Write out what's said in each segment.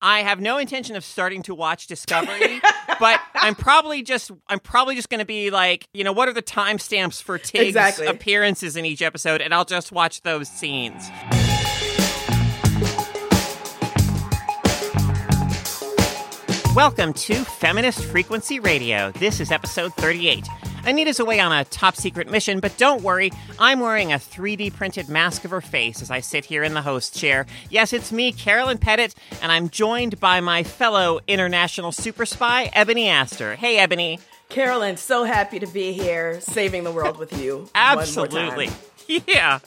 I have no intention of starting to watch Discovery, but I'm probably just I'm probably just going to be like, you know, what are the timestamps for Tig's Exactly. appearances in each episode, and I'll just watch those scenes. Welcome to Feminist Frequency Radio. This is episode 38. Anita's away on a top secret mission, but don't worry, I'm wearing a 3D printed mask of her face as I sit here in the host chair. Yes, it's me, Carolyn Petit, and I'm joined by my fellow international super spy, Ebony Astor. Hey, Ebony. Carolyn, so happy to be here, saving the world with you. Absolutely. Yeah.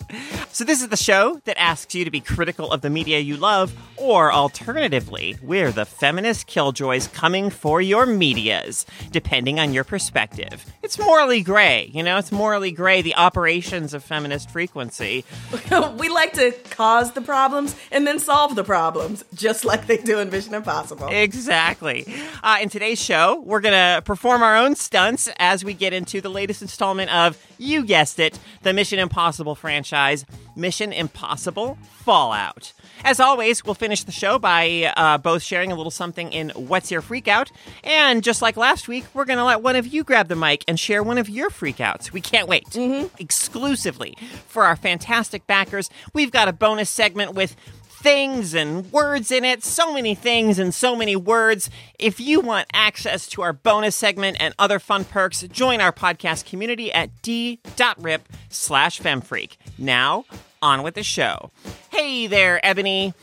So, this is the show that asks you to be critical of the media you love, or alternatively, we're the feminist killjoys coming for your medias, depending on your perspective. It's morally gray, you know, it's morally gray, the operations of feminist frequency. we like to cause the problems and then solve the problems, just like they do in Mission Impossible. Exactly. Uh, in today's show, we're going to perform our own stunts as we get into the latest installment of, you guessed it, the Mission Impossible franchise, Mission Impossible Fallout. As always, we'll finish the show by uh, both sharing a little something in What's Your Freakout, and just like last week, we're going to let one of you grab the mic and share one of your freakouts. We can't wait. Exclusively for our fantastic backers, we've got a bonus segment with things and words in it. So many things and so many words. If you want access to our bonus segment and other fun perks, join our podcast community at d.rip slash femfreak. Now, on with the show. Hey there, Ebony.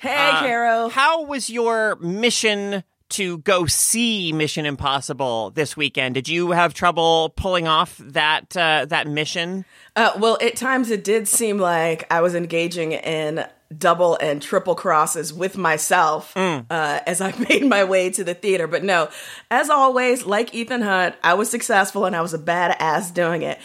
hey, Uh, Caro. How was your mission to go see Mission Impossible this weekend? Did you have trouble pulling off that uh, that mission? Uh, well, at times it did seem like I was engaging in double and triple crosses with myself uh, as I made my way to the theater. But no, as always, like Ethan Hunt, I was successful and I was a badass doing it.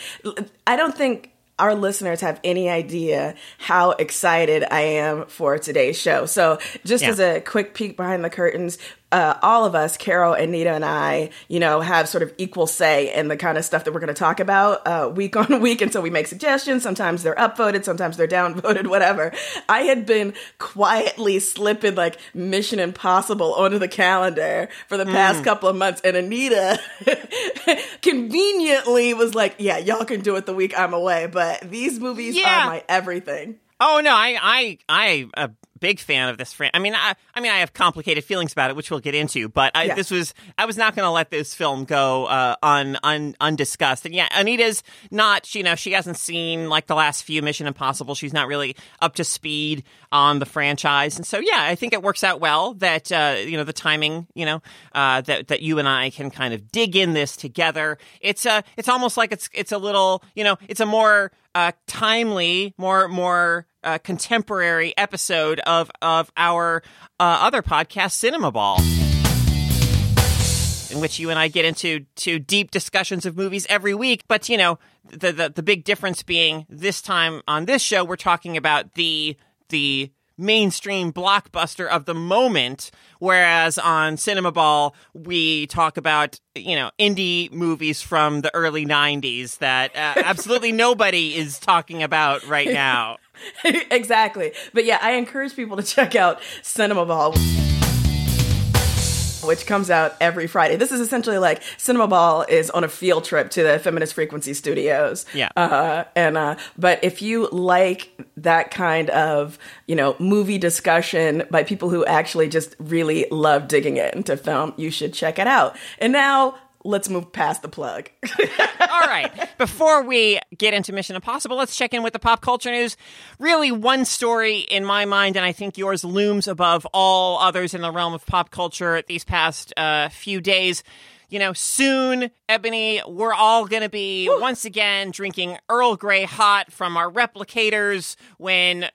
I don't think our listeners have any idea how excited I am for today's show. So, just Yeah. as a quick peek behind the curtains, uh, all of us, Carol, Anita, and I, you know, have sort of equal say in the kind of stuff that we're going to talk about uh, week on week until we make suggestions. Sometimes they're upvoted, sometimes they're downvoted, whatever. I had been quietly slipping like Mission Impossible onto the calendar for the past couple of months, and Anita conveniently was like, "Yeah, y'all can do it the week I'm away, but these movies Yeah. are my everything." Oh no, I I I a big fan of this. franchise. I mean, I I mean, I have complicated feelings about it, which we'll get into. But I, Yeah. this was I was not going to let this film go uh, un, un undiscussed. And yeah, Anita's not. You know, she hasn't seen like the last few Mission Impossible. She's not really up to speed on the franchise, and so yeah, I think it works out well that uh, you know the timing. You know uh, that that you and I can kind of dig in this together. It's uh it's almost like it's it's a little you know it's a more uh, timely, more more uh, contemporary episode of of our uh, other podcast, Cinema Ball, in which you and I get into to deep discussions of movies every week. But you know, the the, the big difference being this time on this show, we're talking about the the mainstream blockbuster of the moment whereas on cinema ball we talk about you know indie movies from the early 90s that uh, absolutely nobody is talking about right now exactly. But yeah, I encourage people to check out Cinema Ball. Which comes out every Friday. This is essentially like Cinema Ball is on a field trip to the Feminist Frequency Studios. Yeah. Uh, and uh, but if you like that kind of you know movie discussion by people who actually just really love digging into film, you should check it out. And now let's move past the plug. All right. Before we get into Mission Impossible, let's check in with the pop culture news. Really, one story in my mind, and I think yours looms above all others in the realm of pop culture these past uh, few days. You know, soon, Ebony, we're all going to be once again drinking Earl Grey hot from our replicators when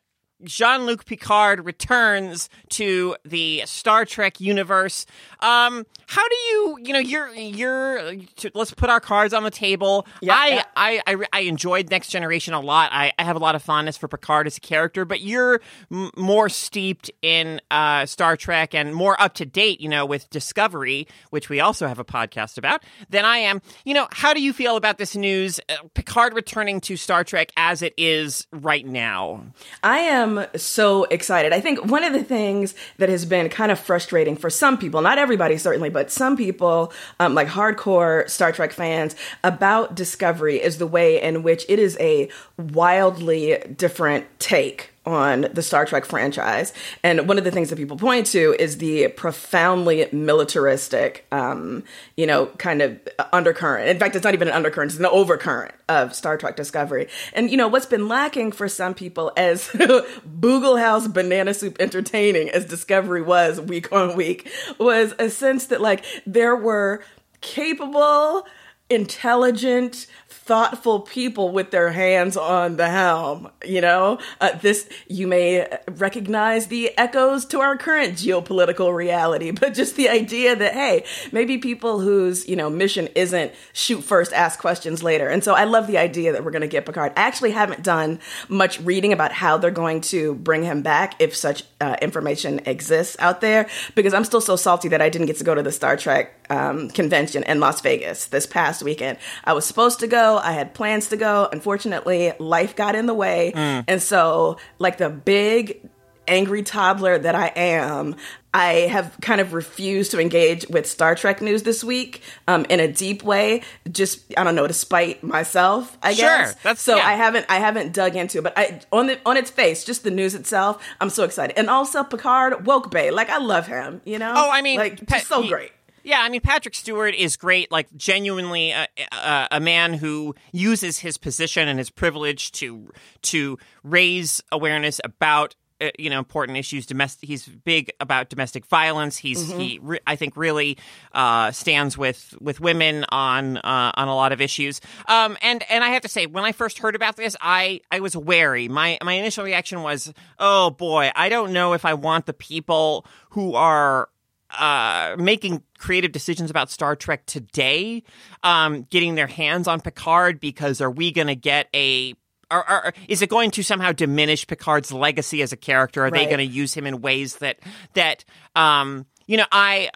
Jean Luc Picard returns to the Star Trek universe. Um, how do you, you know, you're, you're, let's put our cards on the table. Yeah, I, yeah. I, I, I enjoyed Next Generation a lot. I, I have a lot of fondness for Picard as a character, but you're m- more steeped in uh, Star Trek and more up to date, you know, with Discovery, which we also have a podcast about, than I am. You know, how do you feel about this news? Uh, Picard returning to Star Trek as it is right now? I am am so excited. I think one of the things that has been kind of frustrating for some people, not everybody certainly, but some people, um, like hardcore Star Trek fans, about Discovery is the way in which it is a wildly different take on the Star Trek franchise. And one of the things that people point to is the profoundly militaristic, um, you know, kind of undercurrent. In fact, it's not even an undercurrent, it's an overcurrent of Star Trek Discovery. And, you know, what's been lacking for some people, as Boogle House banana soup entertaining as Discovery was week on week, was a sense that, like, there were capable, intelligent, thoughtful people with their hands on the helm. You know, uh, this you may recognize the echoes to our current geopolitical reality, but just the idea that hey, maybe people whose you know mission isn't shoot first, ask questions later. And so I love the idea that we're going to get Picard. I actually haven't done much reading about how they're going to bring him back if such uh, information exists out there, because I'm still so salty that I didn't get to go to the Star Trek um, convention in Las Vegas this past weekend. I was supposed to go. I had plans to go. Unfortunately, life got in the way. Mm. And so, like the big angry toddler that I am, I have kind of refused to engage with Star Trek news this week um, in a deep way. Just I don't know to spite myself. I sure, guess. That's, so yeah. I haven't I haven't dug into it, but I on the on its face, just the news itself, I'm so excited. And also Picard woke Bay, like I love him. You know. Oh, I mean, like pa- so he, great. Yeah, I mean Patrick Stewart is great. Like genuinely a, a, a, man who uses his position and his privilege to to raise awareness about uh, you know important issues. Domestic. He's big about domestic violence. He's mm-hmm. he. Re- I think really uh, stands with with women on uh, on a lot of issues. Um, and and I have to say, when I first heard about this, I I was wary. My my initial reaction was, oh boy, I don't know if I want the people who are uh, making creative decisions about Star Trek today, um, getting their hands on Picard because are we going to get a are, are, is it going to somehow diminish Picard's legacy as a character? Are right. they going to use him in ways that that um, you know? I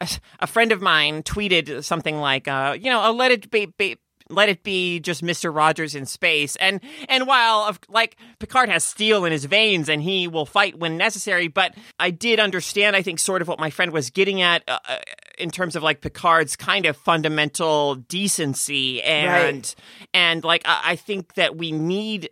uh, a friend of mine tweeted something like, uh, you know, oh, let it be, be let it be just Mr. Rogers in space. And and while like Picard has steel in his veins and he will fight when necessary, but I did understand I think sort of what my friend was getting at uh, uh in terms of like Picard's kind of fundamental decency and right. and like I, I think that we need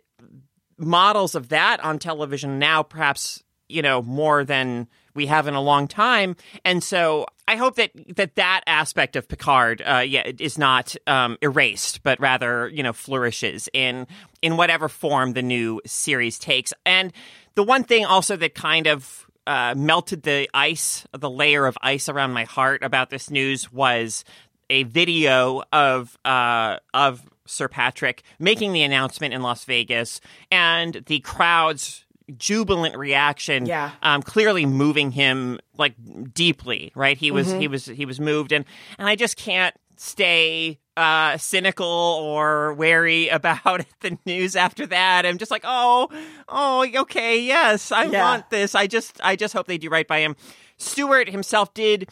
models of that on television now perhaps you know more than we have in a long time and so I hope that that that aspect of Picard, uh, yeah, is not um, erased, but rather you know flourishes in in whatever form the new series takes. And the one thing also that kind of uh, melted the ice, the layer of ice around my heart about this news was a video of uh, of Sir Patrick making the announcement in Las Vegas, and the crowds jubilant reaction yeah. um clearly moving him like deeply right? He was mm-hmm. he was he was moved. And and i just can't stay uh cynical or wary about the news after that. I'm just like oh oh okay yes i yeah. want this. I just i just hope they do right by him. Stewart himself did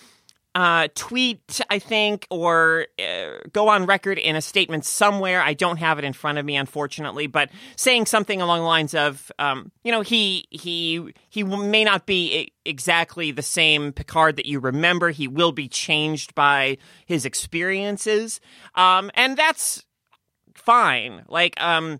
uh, tweet, I think, or uh, go on record in a statement somewhere. I don't have it in front of me, unfortunately, but saying something along the lines of, um, you know, he he he may not be exactly the same Picard that you remember. He will be changed by his experiences, um, and that's fine. Like, um,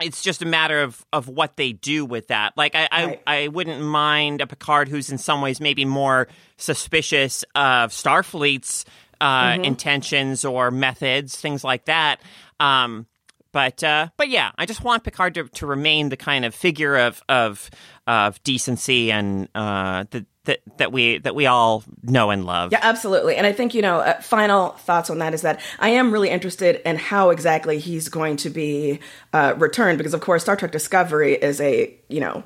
it's just a matter of of what they do with that. Like I, right. I, I wouldn't mind a Picard who's in some ways maybe more suspicious of Starfleet's uh, mm-hmm. intentions or methods, things like that. Um, but uh, but yeah, I just want Picard to, to remain the kind of figure of of of decency and uh, the that that we that we all know and love. Yeah, absolutely. And I think you know, uh, final thoughts on that is that I am really interested in how exactly he's going to be uh, returned because, of course, Star Trek Discovery is a you know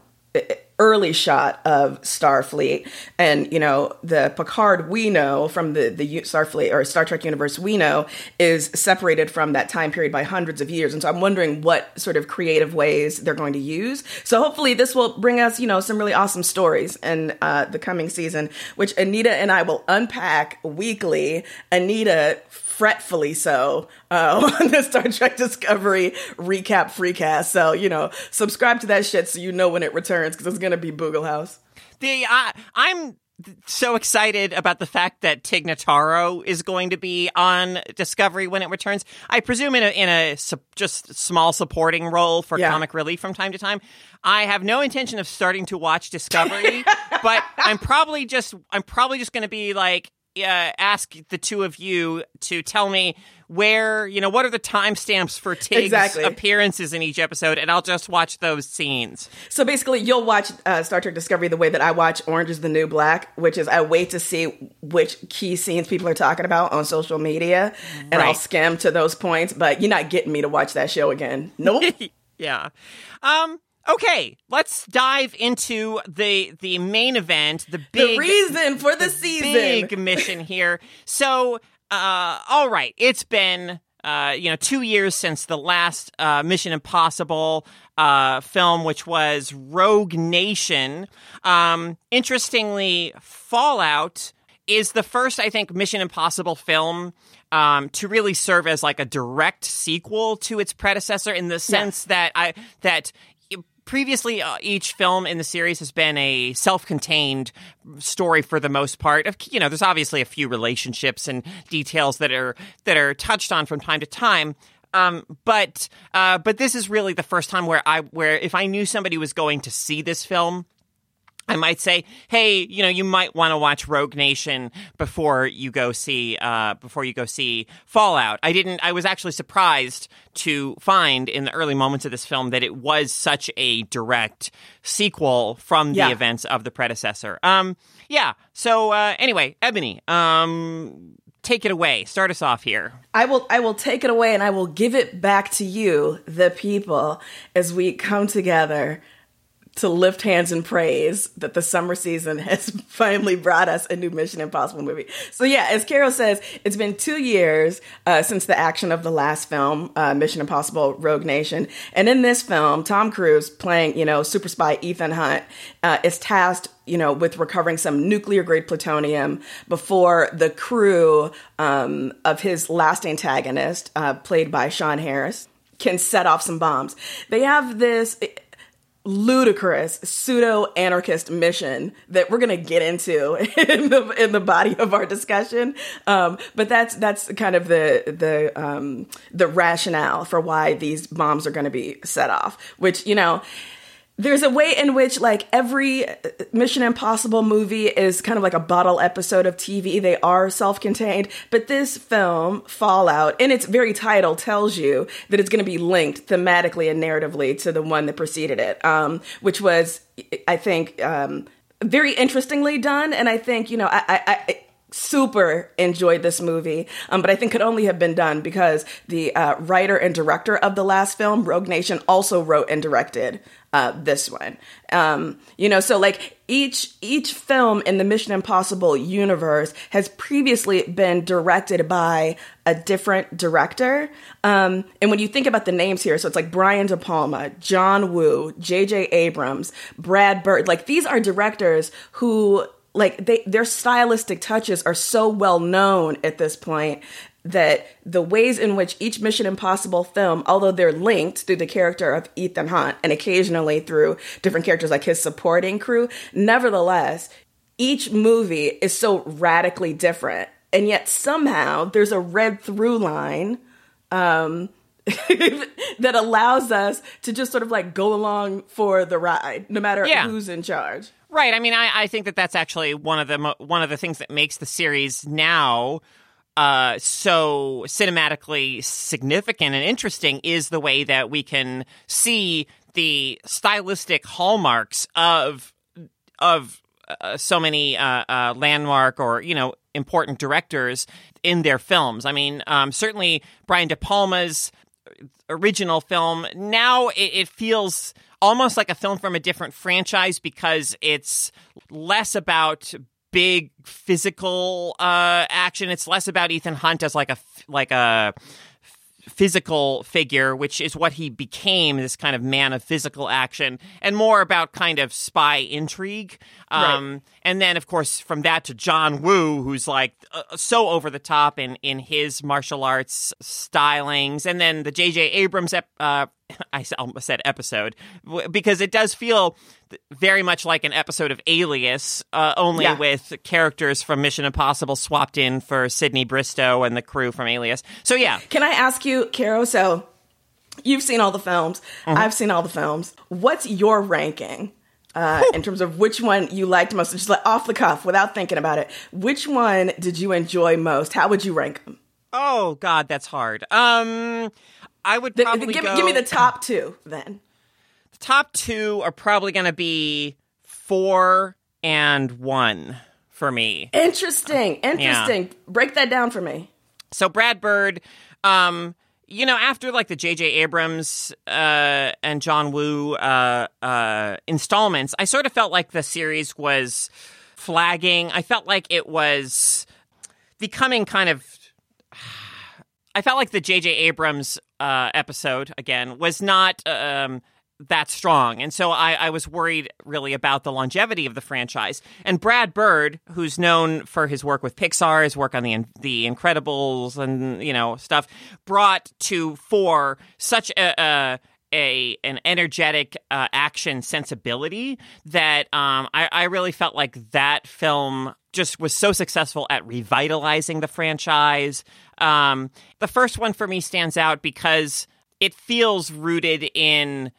early shot of Starfleet, and you know the Picard we know from the the Starfleet or Star Trek universe we know is separated from that time period by hundreds of years, and so I'm wondering what sort of creative ways they're going to use. So hopefully this will bring us you know some really awesome stories in uh, the coming season, which Anita and I will unpack weekly. Anita fretfully so uh, on the Star Trek Discovery recap freecast. So you know, subscribe to that shit so you know when it returns because it's gonna be Boogle House. The uh, I'm so excited about the fact that Tig Notaro is going to be on Discovery when it returns. I presume in a in a su- just small supporting role for yeah. comic relief from time to time. I have no intention of starting to watch Discovery, but I'm probably just I'm probably just going to be like uh, ask the two of you to tell me where you know what are the timestamps for Tig's exactly. appearances in each episode, and I'll just watch those scenes. So basically, you'll watch uh, Star Trek Discovery the way that I watch Orange Is the New Black, which is I wait to see which key scenes people are talking about on social media, and right. I'll skim to those points. But you're not getting me to watch that show again. Nope. yeah. Um. Okay, let's dive into the the main event, the big the reason for the, the season, big mission here. So, uh, all right, it's been uh, you know two years since the last uh, Mission Impossible uh, film, which was Rogue Nation. Um, interestingly, Fallout is the first, I think, Mission Impossible film um, to really serve as like a direct sequel to its predecessor in the sense yeah. that I that previously uh, each film in the series has been a self-contained story for the most part of you know there's obviously a few relationships and details that are that are touched on from time to time. Um, but uh, but this is really the first time where I where if I knew somebody was going to see this film I might say, hey, you know, you might want to watch Rogue Nation before you go see uh, before you go see Fallout. I didn't. I was actually surprised to find in the early moments of this film that it was such a direct sequel from the yeah. events of the predecessor. Um, yeah. So uh, anyway, Ebony, um, take it away. Start us off here. I will I will take it away and I will give it back to you, the people, as we come together to lift hands in praise that the summer season has finally brought us a new Mission Impossible movie. So yeah, as Carol says, it's been two years uh, since the action of the last film, uh, Mission Impossible: Rogue Nation, and in this film, Tom Cruise playing you know super spy Ethan Hunt uh, is tasked you know, with recovering some nuclear grade plutonium before the crew um, of his last antagonist, uh, played by Sean Harris, can set off some bombs. They have this ludicrous pseudo anarchist mission that we're gonna get into in the in the body of our discussion. Um, but that's that's kind of the the um, the rationale for why these bombs are going to be set off. Which you know there's a way in which like every mission impossible movie is kind of like a bottle episode of tv they are self-contained but this film fallout in its very title tells you that it's going to be linked thematically and narratively to the one that preceded it um, which was i think um, very interestingly done and i think you know I, I, I super enjoyed this movie, um, but I think could only have been done because the uh, writer and director of the last film, Rogue Nation, also wrote and directed uh, this one. Um, you know, so like each each film in the Mission Impossible universe has previously been directed by a different director. Um, and when you think about the names here, so it's like Brian De Palma, John Woo, J.J. Abrams, Brad Bird. Like these are directors who like they their stylistic touches are so well known at this point that the ways in which each Mission Impossible film, although they're linked through the character of Ethan Hunt and occasionally through different characters like his supporting crew, nevertheless, each movie is so radically different. And yet somehow there's a red through line um, that allows us to just sort of like go along for the ride, no matter yeah. who's in charge. Right. I mean, I, I think that that's actually one of the one of the things that makes the series now uh, so cinematically significant and interesting is the way that we can see the stylistic hallmarks of of uh, so many uh, uh, landmark or you know important directors in their films. I mean, um, certainly Brian De Palma's original film. Now it, it feels almost like a film from a different franchise because it's less about big physical uh, action. It's less about Ethan Hunt as like a like a physical figure, which is what he became, this kind of man of physical action, and more about kind of spy intrigue. Um, right. And then, of course, from that to John Woo, who's like uh, so over the top in, in his martial arts stylings. And then the J.J. Abrams ep- uh, I almost said episode because it does feel very much like an episode of Alias, uh, only yeah. with characters from Mission Impossible swapped in for Sydney Bristow and the crew from Alias. So yeah, can I ask you, Caro? So you've seen all the films. Mm-hmm. I've seen all the films. What's your ranking? Uh, in terms of which one you liked most, just like off the cuff, without thinking about it, which one did you enjoy most? How would you rank them? Oh God, that's hard. Um, I would probably the, give, go, give me the top two then. Top two are probably going to be four and one for me. Interesting. Interesting. Yeah. Break that down for me. So Brad Bird, um, you know, after like the J.J. Abrams uh, and John Woo uh, uh, installments, I sort of felt like the series was flagging. I felt like it was becoming kind of I felt like the J.J. Abrams uh, episode again was not um, that strong, and so I, I, was worried really about the longevity of the franchise. And Brad Bird, who's known for his work with Pixar, his work on the the Incredibles, and you know stuff, brought to four such a, a a an energetic uh, action sensibility that um, I, I really felt like that film just was so successful at revitalizing the franchise. Um, the first one for me stands out because it feels rooted in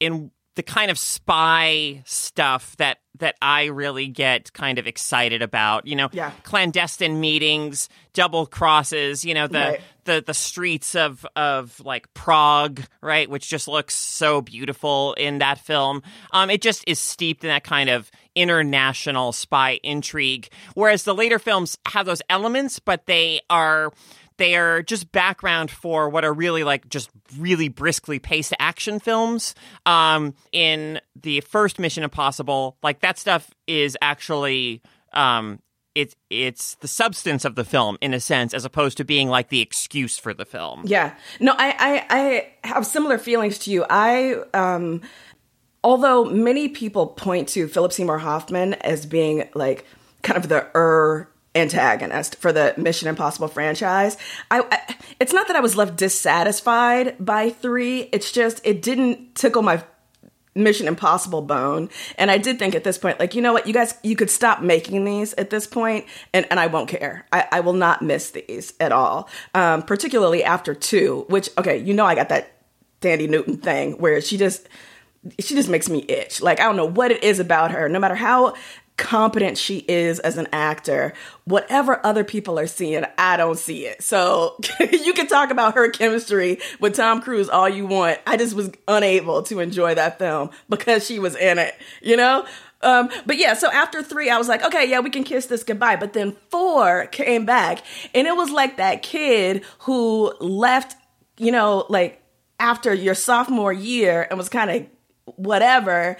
in the kind of spy stuff that that I really get kind of excited about. You know, yeah. clandestine meetings, double crosses. You know, the right. the the streets of of like Prague, right, which just looks so beautiful in that film. Um, it just is steeped in that kind of international spy intrigue. Whereas the later films have those elements, but they are they are just background for what are really like just really briskly paced action films. Um, in the first Mission Impossible, like that stuff is actually um, it's it's the substance of the film in a sense, as opposed to being like the excuse for the film. Yeah, no, I I, I have similar feelings to you. I um, although many people point to Philip Seymour Hoffman as being like kind of the er antagonist for the Mission Impossible franchise. I, I, it's not that I was left dissatisfied by 3, it's just it didn't tickle my Mission Impossible bone. And I did think at this point like, you know what, you guys you could stop making these at this point and and I won't care. I, I will not miss these at all. Um particularly after 2, which okay, you know I got that Thandie Newton thing where she just she just makes me itch. Like I don't know what it is about her. No matter how competent she is as an actor, whatever other people are seeing, I don't see it. So you can talk about her chemistry with Tom Cruise all you want. I just was unable to enjoy that film because she was in it, you know? Um, but yeah, so after three, I was like, okay, yeah, we can kiss this goodbye. But then four came back, and it was like that kid who left, you know, like after your sophomore year and was kind of whatever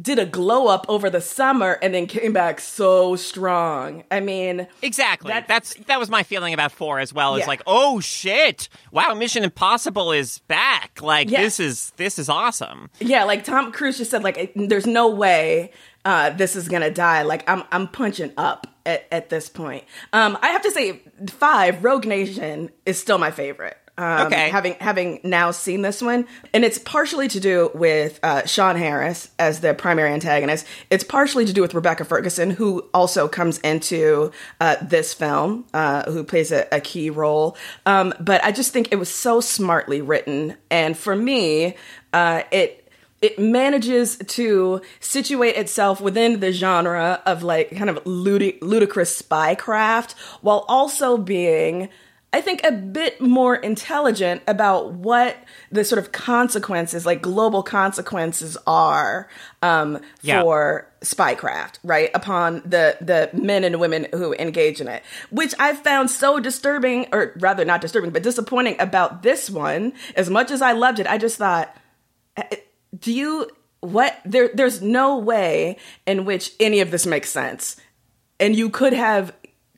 did a glow up over the summer and then came back so strong. I mean, exactly. That's, that's that was my feeling about four as well. Yeah. like, oh shit! Wow, Mission Impossible is back. Like yeah. this is this is awesome. Yeah, like Tom Cruise just said, like, there's no way uh, this is gonna die. Like I'm I'm punching up at, at this point. Um, I have to say, five Rogue Nation is still my favorite. Um, okay. Having having now seen this one, and it's partially to do with uh, Sean Harris as the primary antagonist. It's partially to do with Rebecca Ferguson, who also comes into uh, this film, uh, who plays a, a key role. Um, but I just think it was so smartly written, and for me, uh, it it manages to situate itself within the genre of like kind of ludi- ludicrous spycraft while also being I think, a bit more intelligent about what the sort of consequences, like global consequences, are um, Yeah. for spycraft, right? Upon the the men and women who engage in it, which I found so disturbing, or rather not disturbing, but disappointing about this one. As much as I loved it, I just thought, eh, do you what? There, there's no way in which any of this makes sense and you could have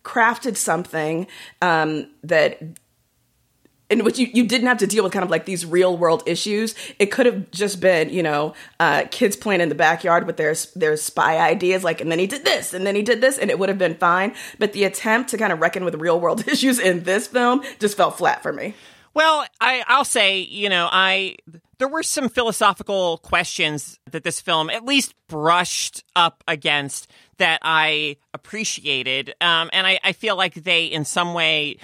crafted something um, that in which you, you didn't have to deal with kind of like these real world issues. It could have just been, you know, uh, kids playing in the backyard with their their spy ideas, like, and then he did this, and then he did this, and it would have been fine. But the attempt to kind of reckon with real world issues in this film just fell flat for me. Well, I, I'll say, you know, I there were some philosophical questions that this film at least brushed up against that I appreciated, um, and I, I feel like they, in some way,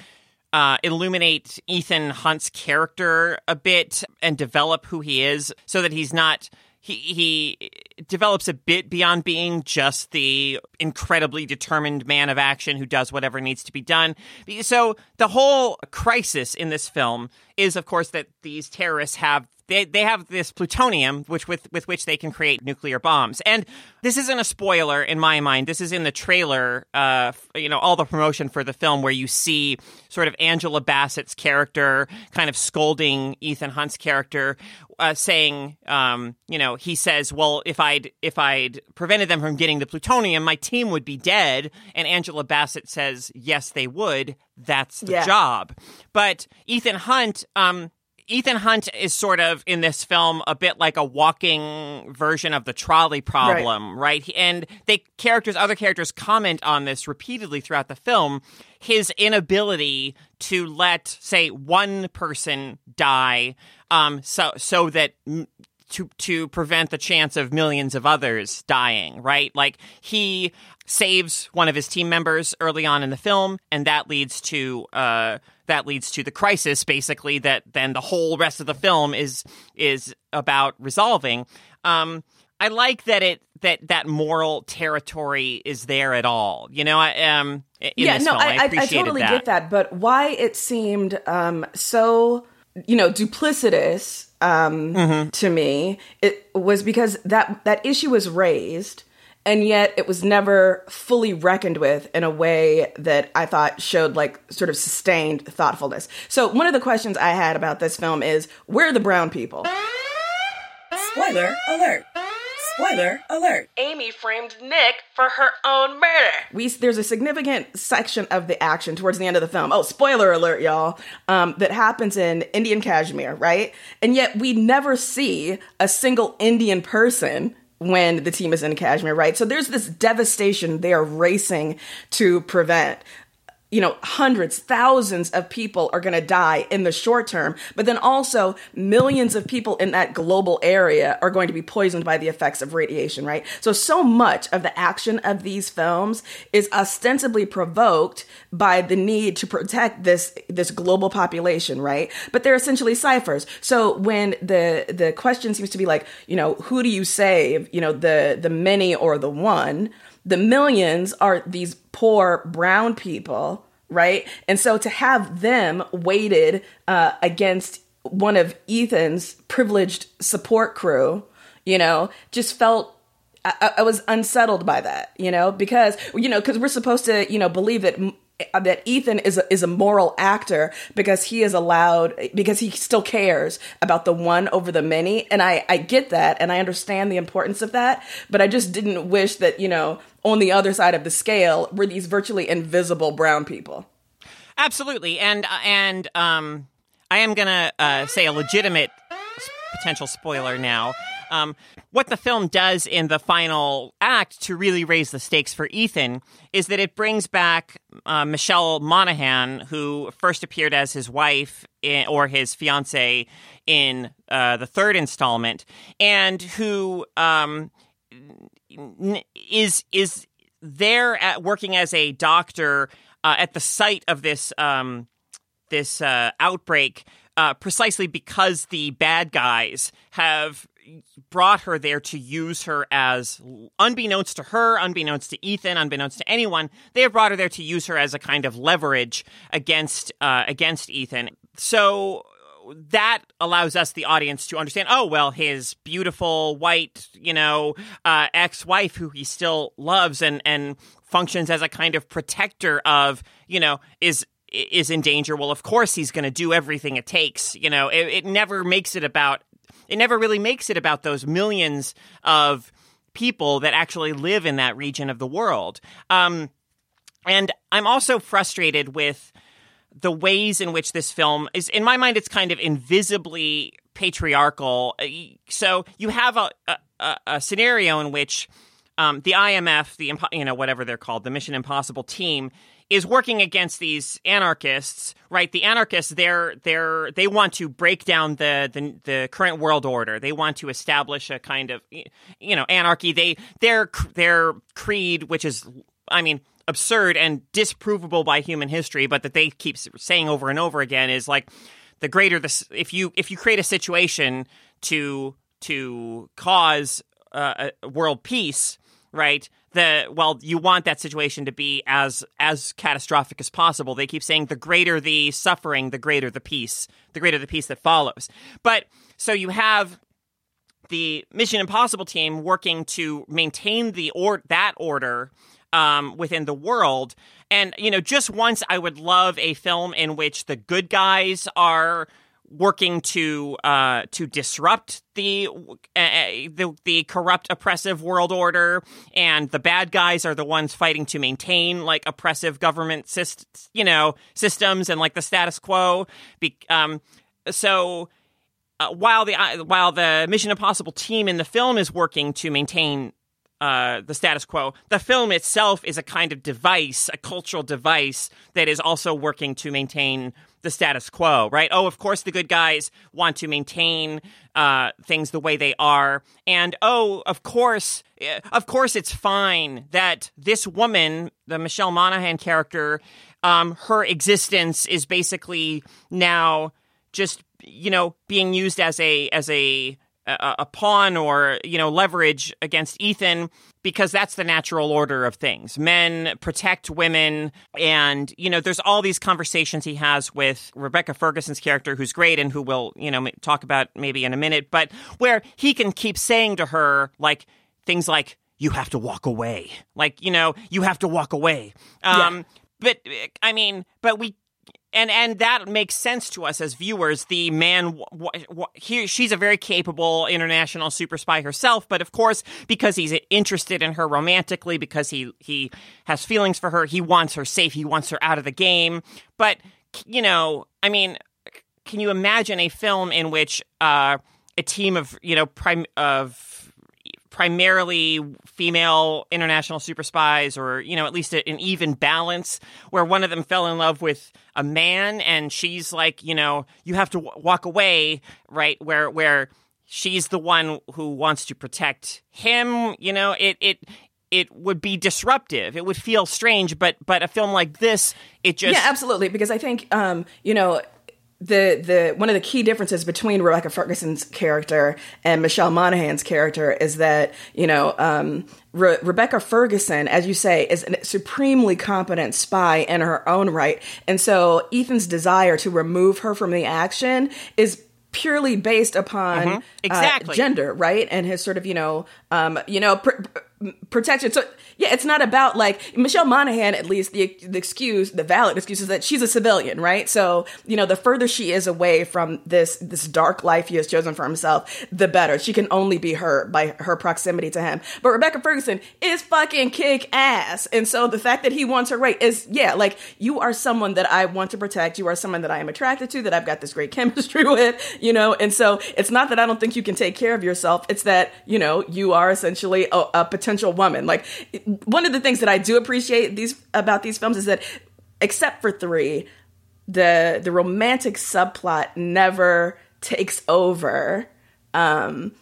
uh, illuminate Ethan Hunt's character a bit and develop who he is, so that he's not. He, he develops a bit beyond being just the incredibly determined man of action who does whatever needs to be done. So the whole crisis in this film is, of course, that these terrorists have they, they have this plutonium which with with which they can create nuclear bombs. And this isn't a spoiler in my mind. This is in the trailer uh you know all the promotion for the film where you see sort of Angela Bassett's character kind of scolding Ethan Hunt's character uh, saying um you know he says well if I'd if I'd prevented them from getting the plutonium my team would be dead. And Angela Bassett says yes they would. That's the Yeah. job. But Ethan Hunt um Ethan Hunt is sort of in this film a bit like a walking version of the trolley problem, right? He- And they characters, other characters comment on this repeatedly throughout the film. His inability to let, say, one person die, um, so so that to to prevent the chance of millions of others dying, right? Like he saves one of his team members early on in the film, and that leads to uh, that leads to the crisis, basically. That then the whole rest of the film is is about resolving. Um, I like that it that that moral territory is there at all. You know, I um yeah, no, film, I, I, I, I totally that. get that, but why it seemed um, so, you know, duplicitous um, Mm-hmm. to me, it was because that that issue was raised, and yet it was never fully reckoned with in a way that I thought showed like sort of sustained thoughtfulness. So one of the questions I had about this film is, where are the brown people? Spoiler alert. Spoiler alert. Amy framed Nick for her own murder. We there's a significant section of the action towards the end of the film. Oh, spoiler alert, y'all! Um, that happens in Indian Kashmir, right? And yet we never see a single Indian person when the team is in Kashmir, right? So there's this devastation they are racing to prevent you know, hundreds, thousands of people are going to die in the short term, but then also millions of people in that global area are going to be poisoned by the effects of radiation, right? So, so much of the action of these films is ostensibly provoked by the need to protect this this global population, right? But they're essentially ciphers. So when the the question seems to be like, you know, who do you save? You know, the the many or the one? The millions are these poor brown people, right? And so to have them weighted uh, against one of Ethan's privileged support crew, you know, just felt. I, I was unsettled by that, you know, because you know, because we're supposed to, you know, believe that that Ethan is a, is a moral actor because he is allowed because he still cares about the one over the many. And I I get that and I understand the importance of that but I just didn't wish that you know on the other side of the scale were these virtually invisible brown people. Absolutely, and uh, and um, I am gonna uh, say a legitimate potential spoiler now. Um, what the film does in the final act to really raise the stakes for Ethan is that it brings back uh, Michelle Monaghan, who first appeared as his wife in, or his fiance in uh, the third installment, and who um, is is there at working as a doctor uh, at the site of this um, this uh, outbreak, uh, precisely because the bad guys have brought her there to use her as unbeknownst to her unbeknownst to ethan unbeknownst to anyone they have brought her there to use her as a kind of leverage against uh, against ethan. So that allows us the audience to understand oh well his beautiful white you know uh, ex-wife who he still loves and and functions as a kind of protector of you know is is in danger. Well of course he's going to do everything it takes you know. It, it never makes it about it never really makes it about those millions of people that actually live in that region of the world um, and i'm also frustrated with the ways in which this film is, in my mind, it's kind of invisibly patriarchal. So you have a, a, a scenario in which um, the IMF, the you know whatever they're called, the Mission Impossible team, is working against these anarchists. Right, the anarchists they're they're they want to break down the the, the current world order. They want to establish a kind of you know anarchy. They their their creed, which is I mean absurd and disprovable by human history, but that they keep saying over and over again is like the greater this if you if you create a situation to to cause uh, world peace, right? The well, you want that situation to be as as catastrophic as possible. They keep saying the greater the suffering, the greater the peace, the greater the peace that follows. But so you have the Mission Impossible team working to maintain the or that order um, within the world. And, you know, just once I would love a film in which the good guys are working to uh, to disrupt the, uh, the the corrupt oppressive world order and the bad guys are the ones fighting to maintain like oppressive government syst- you know systems and like the status quo. Be- um, so uh, while the uh, while the Mission Impossible team in the film is working to maintain uh, the status quo. The film itself is a kind of device, a cultural device that is also working to maintain the status quo, right? Oh, of course, the good guys want to maintain uh, things the way they are, and oh, of course, eh, of course, it's fine that this woman, the Michelle Monaghan character, um, her existence is basically now just you know being used as a as a a, a pawn or you know leverage against Ethan because that's the natural order of things. Men protect women, and you know there's all these conversations he has with Rebecca Ferguson's character, who's great and who we'll you know talk about maybe in a minute, but where he can keep saying to her like things like you have to walk away like you know you have to walk away um yeah. but i mean but we and and that makes sense to us as viewers. The man, here she's a very capable international super spy herself, but of course, because he's interested in her romantically, because he he has feelings for her, he wants her safe, he wants her out of the game. But you know, I mean, can you imagine a film in which uh, a team of you know prime of primarily female international super spies or you know at least an even balance where one of them fell in love with a man and she's like you know you have to w- walk away right where where she's the one who wants to protect him you know it it it would be disruptive. It would feel strange, but but a film like this, it just yeah, absolutely. Because I think um, you know the the one of the key differences between Rebecca Ferguson's character and Michelle Monaghan's character is that you know um, Re- Rebecca Ferguson, as you say, is a supremely competent spy in her own right, and so Ethan's desire to remove her from the action is purely based upon mm-hmm. exactly. Uh, gender, right, and his sort of you know um, you know. Pr- protection. So yeah, it's not about like Michelle Monaghan. At least the the excuse, the valid excuse is that she's a civilian, right? So you know, the further she is away from this this dark life he has chosen for himself, the better. She can only be hurt by her proximity to him. But Rebecca Ferguson is fucking kick ass, and so the fact that he wants her right is yeah, like you are someone that I want to protect. You are someone that I am attracted to. That I've got this great chemistry with, you know. And so it's not that I don't think you can take care of yourself. It's that you know you are essentially a, a potential potential woman. Like one of the things that I do appreciate these about these films is that except for 3, the the romantic subplot never takes over um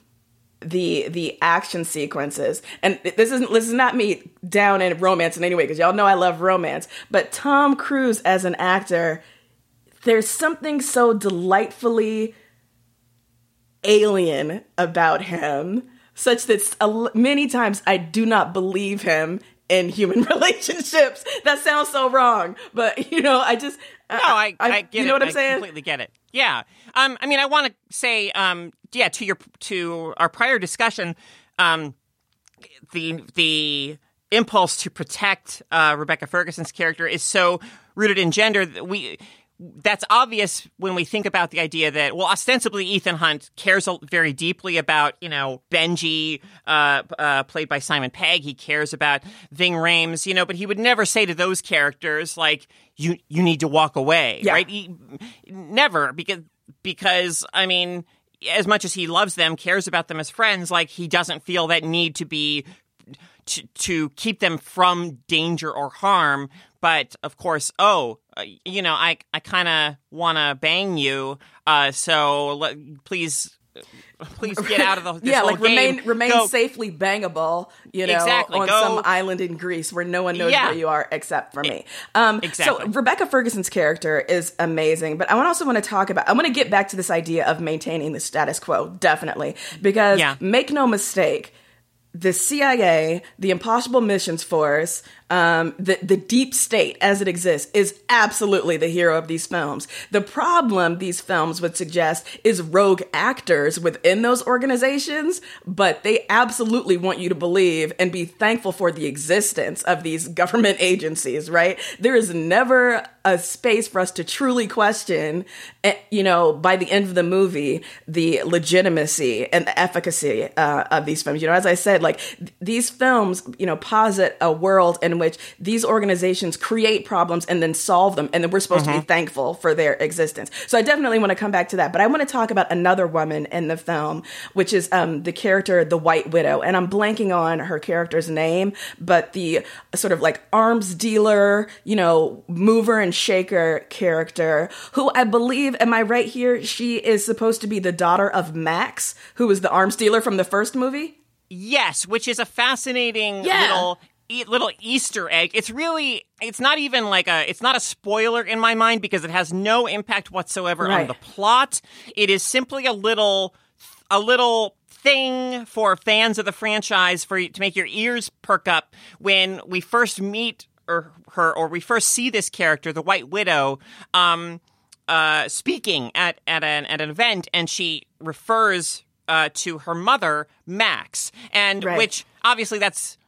the the action sequences and this isn't this is not me down in romance in any way because y'all know I love romance but Tom Cruise as an actor there's something so delightfully alien about him, such that s- a l- many times I do not believe him in human relationships. That sounds so wrong, but you know, I just No, I, I, get you it. know what I'm I saying? completely get it. Yeah. Um, I mean, I want to say, um, yeah, to your to our prior discussion, um, the the impulse to protect uh, Rebecca Ferguson's character is so rooted in gender that we. That's obvious when we think about the idea that, well, ostensibly Ethan Hunt cares very deeply about, you know, Benji, uh, uh, played by Simon Pegg. He cares about Ving Rhames, you know, but he would never say to those characters like, "You you need to walk away," Yeah. right? He, never because because I mean, as much as he loves them, cares about them as friends, like he doesn't feel that need to be to, to keep them from danger or harm. But of course, oh, you know, I I kind of want to bang you, uh, so let, please. Please get out of the this yeah, like remain game. remain Go- safely bangable, you know, Exactly, on go- some island in Greece where no one knows Yeah. where you are except for me. Um, Exactly. So Rebecca Ferguson's character is amazing, but I want- also want to talk about. I want to get back to this idea of maintaining the status quo, definitely, because Yeah. make no mistake. The CIA, the Impossible Missions Force, um, the the deep state as it exists is absolutely the hero of these films. The problem these films would suggest is rogue actors within those organizations, but they absolutely want you to believe and be thankful for the existence of these government agencies. Right? There is never a space for us to truly question, eh, you know, by the end of the movie, the legitimacy and the efficacy uh, of these films. You know, as I said, like th- these films, you know, posit a world in which these organizations create problems and then solve them, and then we're supposed to be thankful for their existence. So I definitely want to come back to that, but I want to talk about another woman in the film, which is um, the character, the White Widow, and I'm blanking on her character's name, but the sort of like arms dealer, you know, mover and shaker character, who I believe, am I right here? She is supposed to be the daughter of Max, who was the arms dealer from the first movie. Yes, which is a fascinating Yeah. little little Easter egg. It's really it's not even like a it's not a spoiler in my mind because it has no impact whatsoever on the plot. It is simply a little a little thing for fans of the franchise for to make your ears perk up when we first meet or her or we first see this character, the White Widow. Um, uh, speaking at at an at an event, and she refers uh, to her mother, Max, and Right. which obviously that's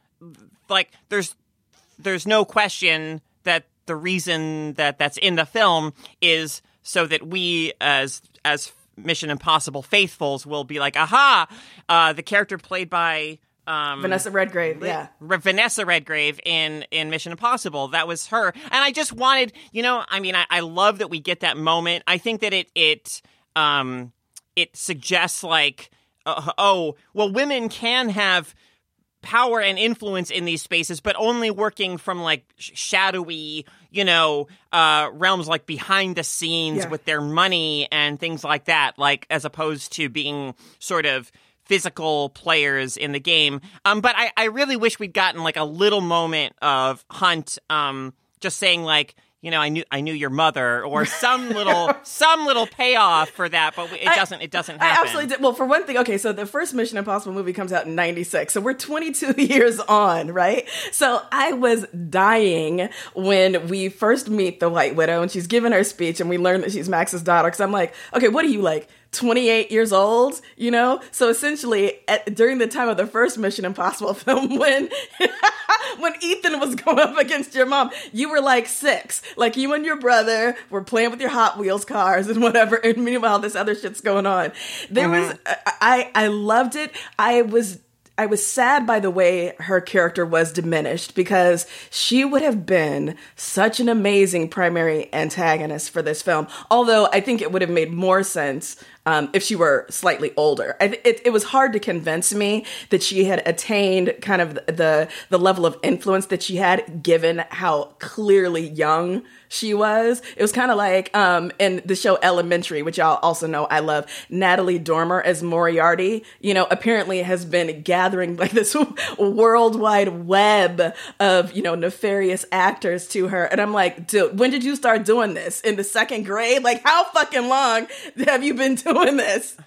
like there's there's no question that the reason that that's in the film is so that we as as Mission Impossible faithfuls will be like, aha, uh, the character played by um, Vanessa Redgrave, yeah. Re- Vanessa Redgrave in in Mission Impossible. That was her, and I just wanted, you know, I mean, I, I love that we get that moment. I think that it it um it suggests like, uh, oh, well, women can have power and influence in these spaces, but only working from like sh- shadowy, you know, uh, realms like behind the scenes Yeah. with their money and things like that, like as opposed to being sort of physical players in the game. Um, but I, I really wish we'd gotten like a little moment of Hunt, um, just saying like, you know, I knew I knew your mother, or some little some little payoff for that, but it doesn't it doesn't happen. I absolutely did. Well, for one thing, okay, so the first Mission Impossible movie comes out in 96. So we're 22 years on, right? So I was dying when we first meet the White Widow and she's giving her speech and we learn that she's Max's daughter. Cause I'm like, okay, what are you like? 28 years old, you know? So essentially, at, during the time of the first Mission Impossible film, when when Ethan was going up against your mom, you were like six. Like you and your brother were playing with your Hot Wheels cars and whatever. And meanwhile, this other shit's going on. There was, mm-hmm. uh, I, I loved it. I was I was sad by the way her character was diminished because she would have been such an amazing primary antagonist for this film. Although I think it would have made more sense um, if she were slightly older. I, it, it was hard to convince me that she had attained kind of the the level of influence that she had, given how clearly young she was. It was kind of like um, in the show Elementary, which y'all also know I love. Natalie Dormer as Moriarty, you know, apparently has been gathering like this worldwide web of you know nefarious actors to her, and I'm like, dude, when did you start doing this? In the second grade? Like, how fucking long have you been doing this?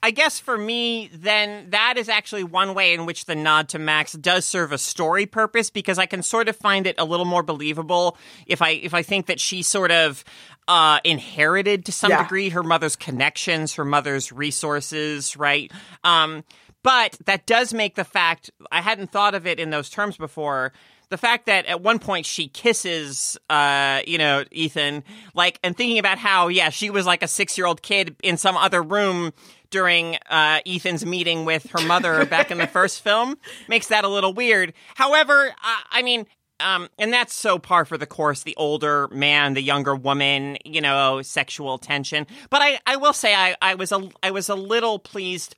I guess for me, then that is actually one way in which the nod to Max does serve a story purpose because I can sort of find it a little more believable if I if I think that she sort of uh, inherited to some Yeah. degree her mother's connections, her mother's resources, right? Um, but that does make the fact I hadn't thought of it in those terms before. The fact that at one point she kisses, uh, you know, Ethan, like, and thinking about how, yeah, she was like a six year old kid in some other room during uh, Ethan's meeting with her mother back in the first film makes that a little weird. However, uh, I mean, um, and that's so par for the course. The older man, the younger woman, you know, sexual tension. But I, I will say, I, I was a, I was a little pleased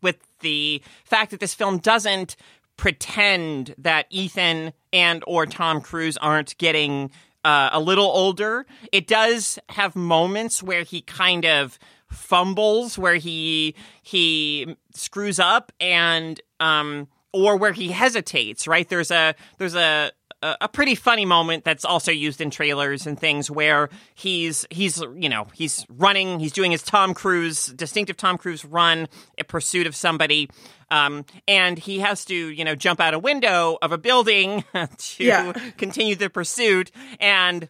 with the fact that this film doesn't pretend that Ethan and or Tom Cruise aren't getting uh, a little older. It does have moments where he kind of fumbles, where he he screws up, and um, or where he hesitates. Right? There's a there's a a pretty funny moment that's also used in trailers and things where he's he's you know he's running he's doing his Tom Cruise distinctive Tom Cruise run in pursuit of somebody um, and he has to you know jump out a window of a building to Yeah. continue the pursuit and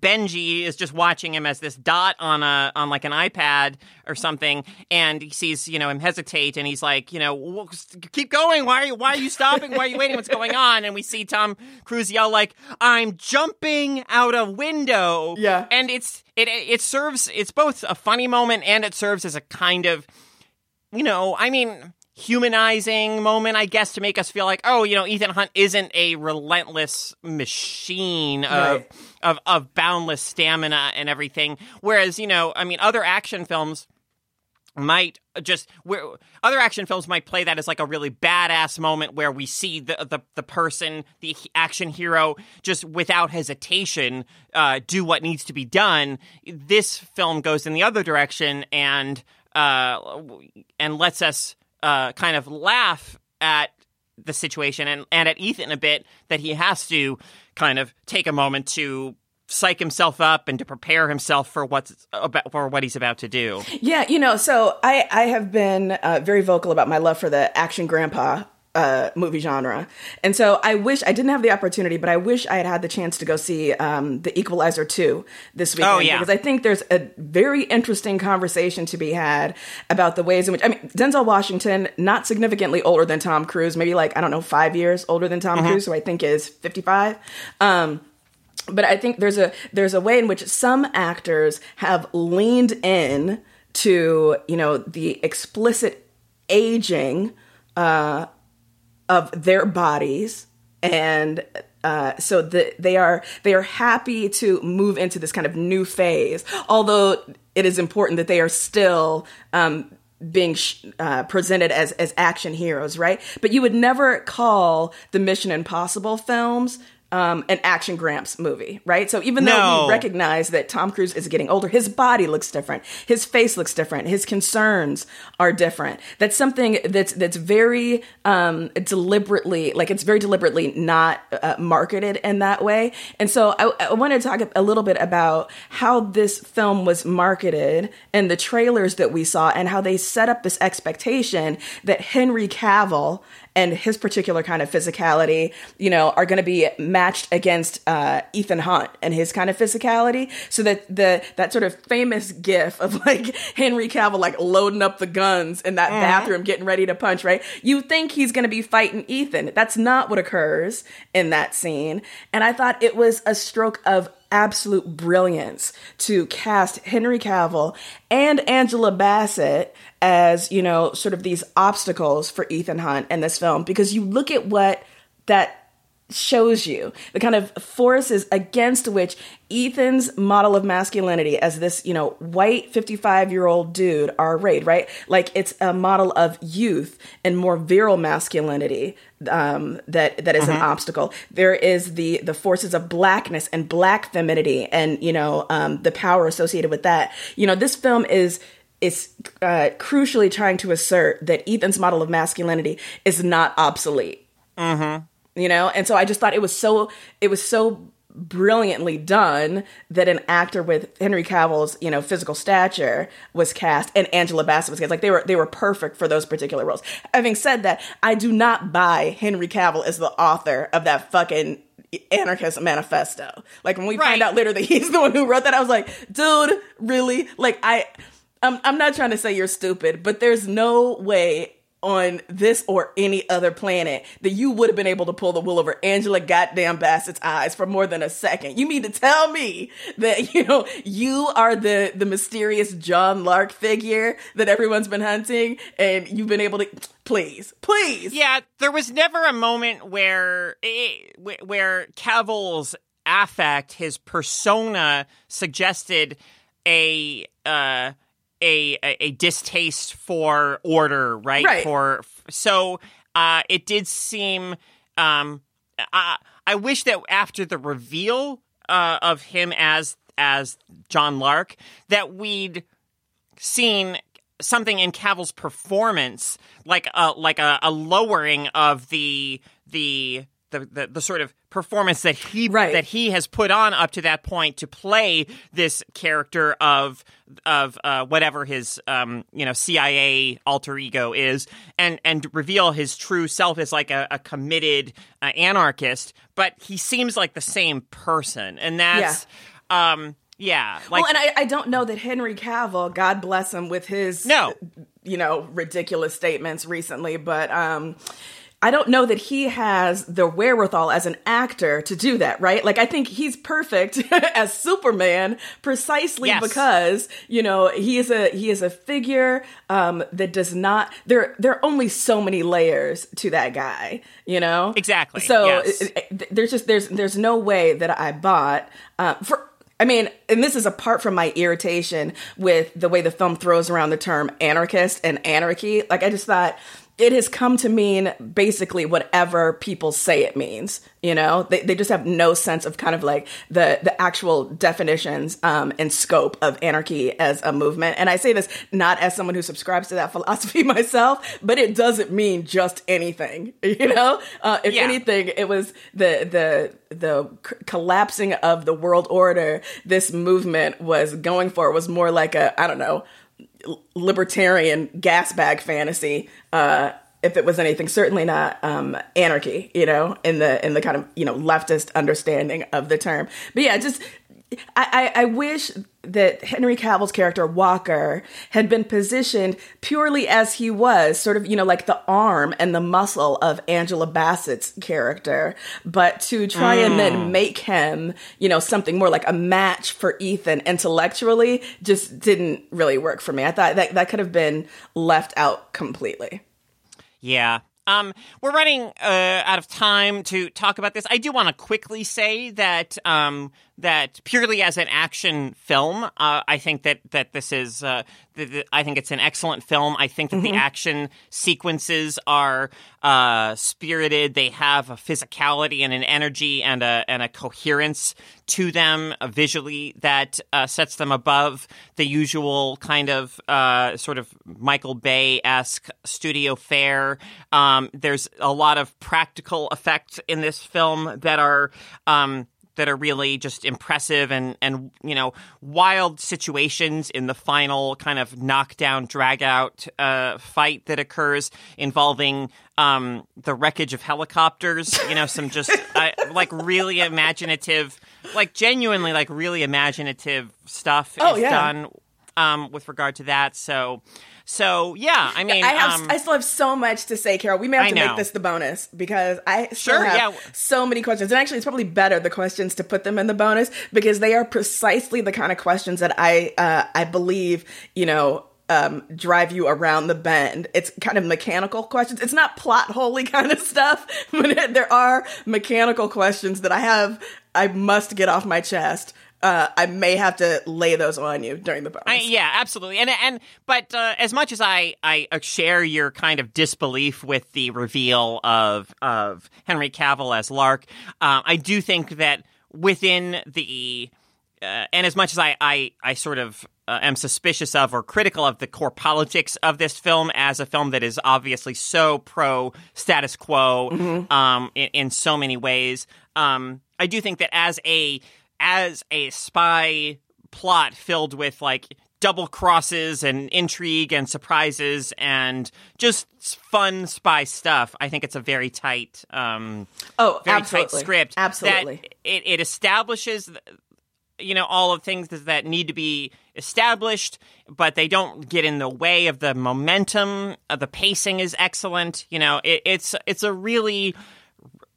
Benji is just watching him as this dot on a on like an iPad or something, and he sees you know him hesitate, and he's like, you know, keep going. Why are you Why are you stopping? Why are you waiting? What's going on? And we see Tom Cruise yell like, "I'm jumping out a window." Yeah. and it's it it serves it's both a funny moment and it serves as a kind of you know, I mean, humanizing moment, I guess, to make us feel like, oh, you know, Ethan Hunt isn't a relentless machine of Right. of of boundless stamina and everything. Whereas, you know, I mean, other action films might just where other action films might play that as like a really badass moment where we see the the, the person the action hero just without hesitation uh, do what needs to be done this film goes in the other direction and uh, and lets us uh, kind of laugh at the situation and, and at Ethan a bit that he has to kind of take a moment to psych himself up and to prepare himself for what's about for what he's about to do. Yeah, you know, so I I have been uh, very vocal about my love for the action grandpa uh, movie genre, and so I wish I didn't have the opportunity, but I wish I had had the chance to go see um, the Equalizer two this weekend Oh, yeah. because I think there's a very interesting conversation to be had about the ways in which I mean Denzel Washington not significantly older than Tom Cruise, maybe like I don't know five years older than Tom Cruise, who I think is fifty five. Um, but I think there's a there's a way in which some actors have leaned in to you know the explicit aging uh, of their bodies. And uh, so the, they are they are happy to move into this kind of new phase although it is important that they are still um, being sh- uh, presented as as action heroes right? But you would never call the mission impossible films um, an action gramps movie, right? So even though No. we recognize that Tom Cruise is getting older, his body looks different, his face looks different, his concerns are different. That's something that's that's very um, deliberately, like it's very deliberately not uh, marketed in that way. And so I, I want to talk a little bit about how this film was marketed and the trailers that we saw, and how they set up this expectation that Henry Cavill and his particular kind of physicality, you know, are going to be matched against uh, Ethan Hunt and his kind of physicality. So that the that sort of famous gif of like Henry Cavill like loading up the guns in that bathroom, getting ready to punch. Right? You think he's going to be fighting Ethan? That's not what occurs in that scene. And I thought it was a stroke of absolute brilliance to cast Henry Cavill and Angela Bassett as, you know, sort of these obstacles for Ethan Hunt in this film. Because you look at what that shows you the kind of forces against which Ethan's model of masculinity as this, you know, white 55 year old dude are arrayed, right? Like it's a model of youth and more virile masculinity um, that that is an obstacle. There is the the forces of blackness and black femininity, and you know um, the power associated with that. You know, this film is is uh, crucially trying to assert that Ethan's model of masculinity is not obsolete you know and so i just thought it was so it was so brilliantly done that an actor with Henry Cavill's, you know, physical stature was cast and Angela Bassett was cast. Like they were they were perfect for those particular roles. Having said that, I do not buy Henry Cavill as the author of that fucking anarchist manifesto. Like when we Right. find out later that he's the one who wrote that, I was like, dude, really? Like I I'm I'm not trying to say you're stupid, but there's no way on this or any other planet that you would have been able to pull the wool over Angela goddamn Bassett's eyes for more than a second. You mean to tell me that you know you are the the mysterious John Lark figure that everyone's been hunting and you've been able to please, please. Yeah, there was never a moment where eh, wh- where Cavill's affect, his persona, suggested a uh, a a a distaste for order, right? Right. For so uh, it did seem. Um, I I wish that after the reveal uh, of him as as John Lark, that we'd seen something in Cavill's performance, like a like a, a lowering of the the. The, the, the sort of performance that he Right. that he has put on up to that point to play this character of of uh, whatever his um, you know CIA alter ego is, and and reveal his true self as like a, a committed uh, anarchist. But he seems like the same person, and that's um, yeah, like well, and I, I don't know that Henry Cavill, God bless him with his No. you know, ridiculous statements recently, but um I don't know that he has the wherewithal as an actor to do that, right? Like I think he's perfect as Superman precisely Yes. because, you know, he is a he is a figure um that does not there there are only so many layers to that guy, you know? Exactly, So yes. it- it- there's just there's there's no way that I bought uh, for I mean, and this is apart from my irritation with the way the film throws around the term anarchist and anarchy. Like, I just thought it has come to mean basically whatever people say it means. You know, they, they just have no sense of kind of like the the actual definitions um, and scope of anarchy as a movement. And I say this not as someone who subscribes to that philosophy myself, but it doesn't mean just anything. You know, uh, if Yeah. anything, it was the the the c- collapsing of the world order. This movement was going for was more like a I don't know libertarian gas bag fantasy uh if it was anything certainly not um anarchy you know in the in the kind of you know leftist understanding of the term. But yeah just I, I wish that Henry Cavill's character Walker had been positioned purely as he was, sort of, you know, like the arm and the muscle of Angela Bassett's character, but to try and then make him, you know, something more like a match for Ethan intellectually just didn't really work for me. I thought that that could have been left out completely. Yeah. Um, we're running uh, out of time to talk about this. I do want to quickly say that um, that purely as an action film, uh, I think that that this is. Uh, I think it's an excellent film. I think that the action sequences are uh, spirited. They have a physicality and an energy and a and a coherence to them uh, visually that uh, sets them above the usual kind of uh, sort of Michael Bay esque studio fare. Um, there's a lot of practical effects in this film that are. Um, that are really just impressive and and you know wild situations in the final kind of knockdown drag out uh, fight that occurs involving um, the wreckage of helicopters you know some just uh, like really imaginative like genuinely like really imaginative stuff Oh, is yeah. done um, with regard to that so so yeah I mean I have, um, I still have so much to say, Carol. We may have to make this the bonus because I Sure, have yeah. so many questions. And actually, it's probably better the questions to put them in the bonus because they are precisely the kind of questions that I, uh, I believe, you know, um, drive you around the bend. It's kind of mechanical questions. It's not plot holy kind of stuff, but there are mechanical questions that I have. I must get off my chest. Uh, I may have to lay those on you during the bonus. I, yeah, absolutely. And and but uh, as much as I I uh, share your kind of disbelief with the reveal of of Henry Cavill as Lark, uh, I do think that within the uh, and as much as I I, I sort of uh, am suspicious of or critical of the core politics of this film as a film that is obviously so pro status quo um, in, in so many ways. Um, I do think that as a as a spy plot filled with like double crosses and intrigue and surprises and just fun spy stuff. I think it's a very tight, um, Oh, very absolutely. tight script. Absolutely. it, it establishes, you know, all of things that need to be established, but they don't get in the way of the momentum. Uh, the pacing is excellent. You know, it, it's it's a really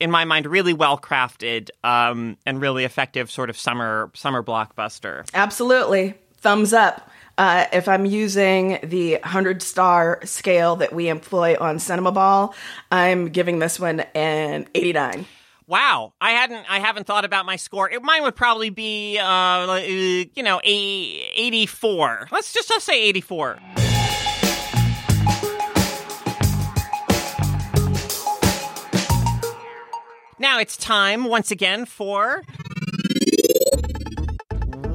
in my mind, really well crafted um, and really effective sort of summer summer blockbuster. Absolutely. Thumbs up. Uh, if I'm using the 100 star scale that we employ on Cinema Ball, I'm giving this one an 89. Wow, I hadn't, I haven't thought about my score. It, mine would probably be, uh, you know, a eighty-four. Let's just let's say eighty-four. Now it's time once again for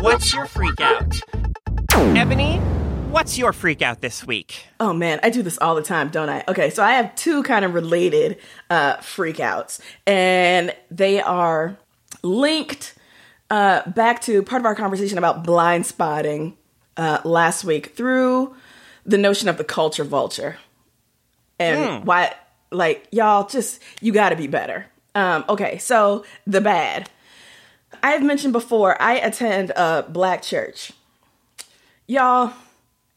what's your freak out, Ebony? What's your freak out this week? Oh man, I do this all the time, don't I? Okay, so I have two kind of related uh, freakouts, and they are linked uh, back to part of our conversation about Blindspotting uh, last week through the notion of the culture vulture and why, like, y'all just, you gotta be better. Um, okay, so the bad. I've mentioned before, I attend a black church. Y'all,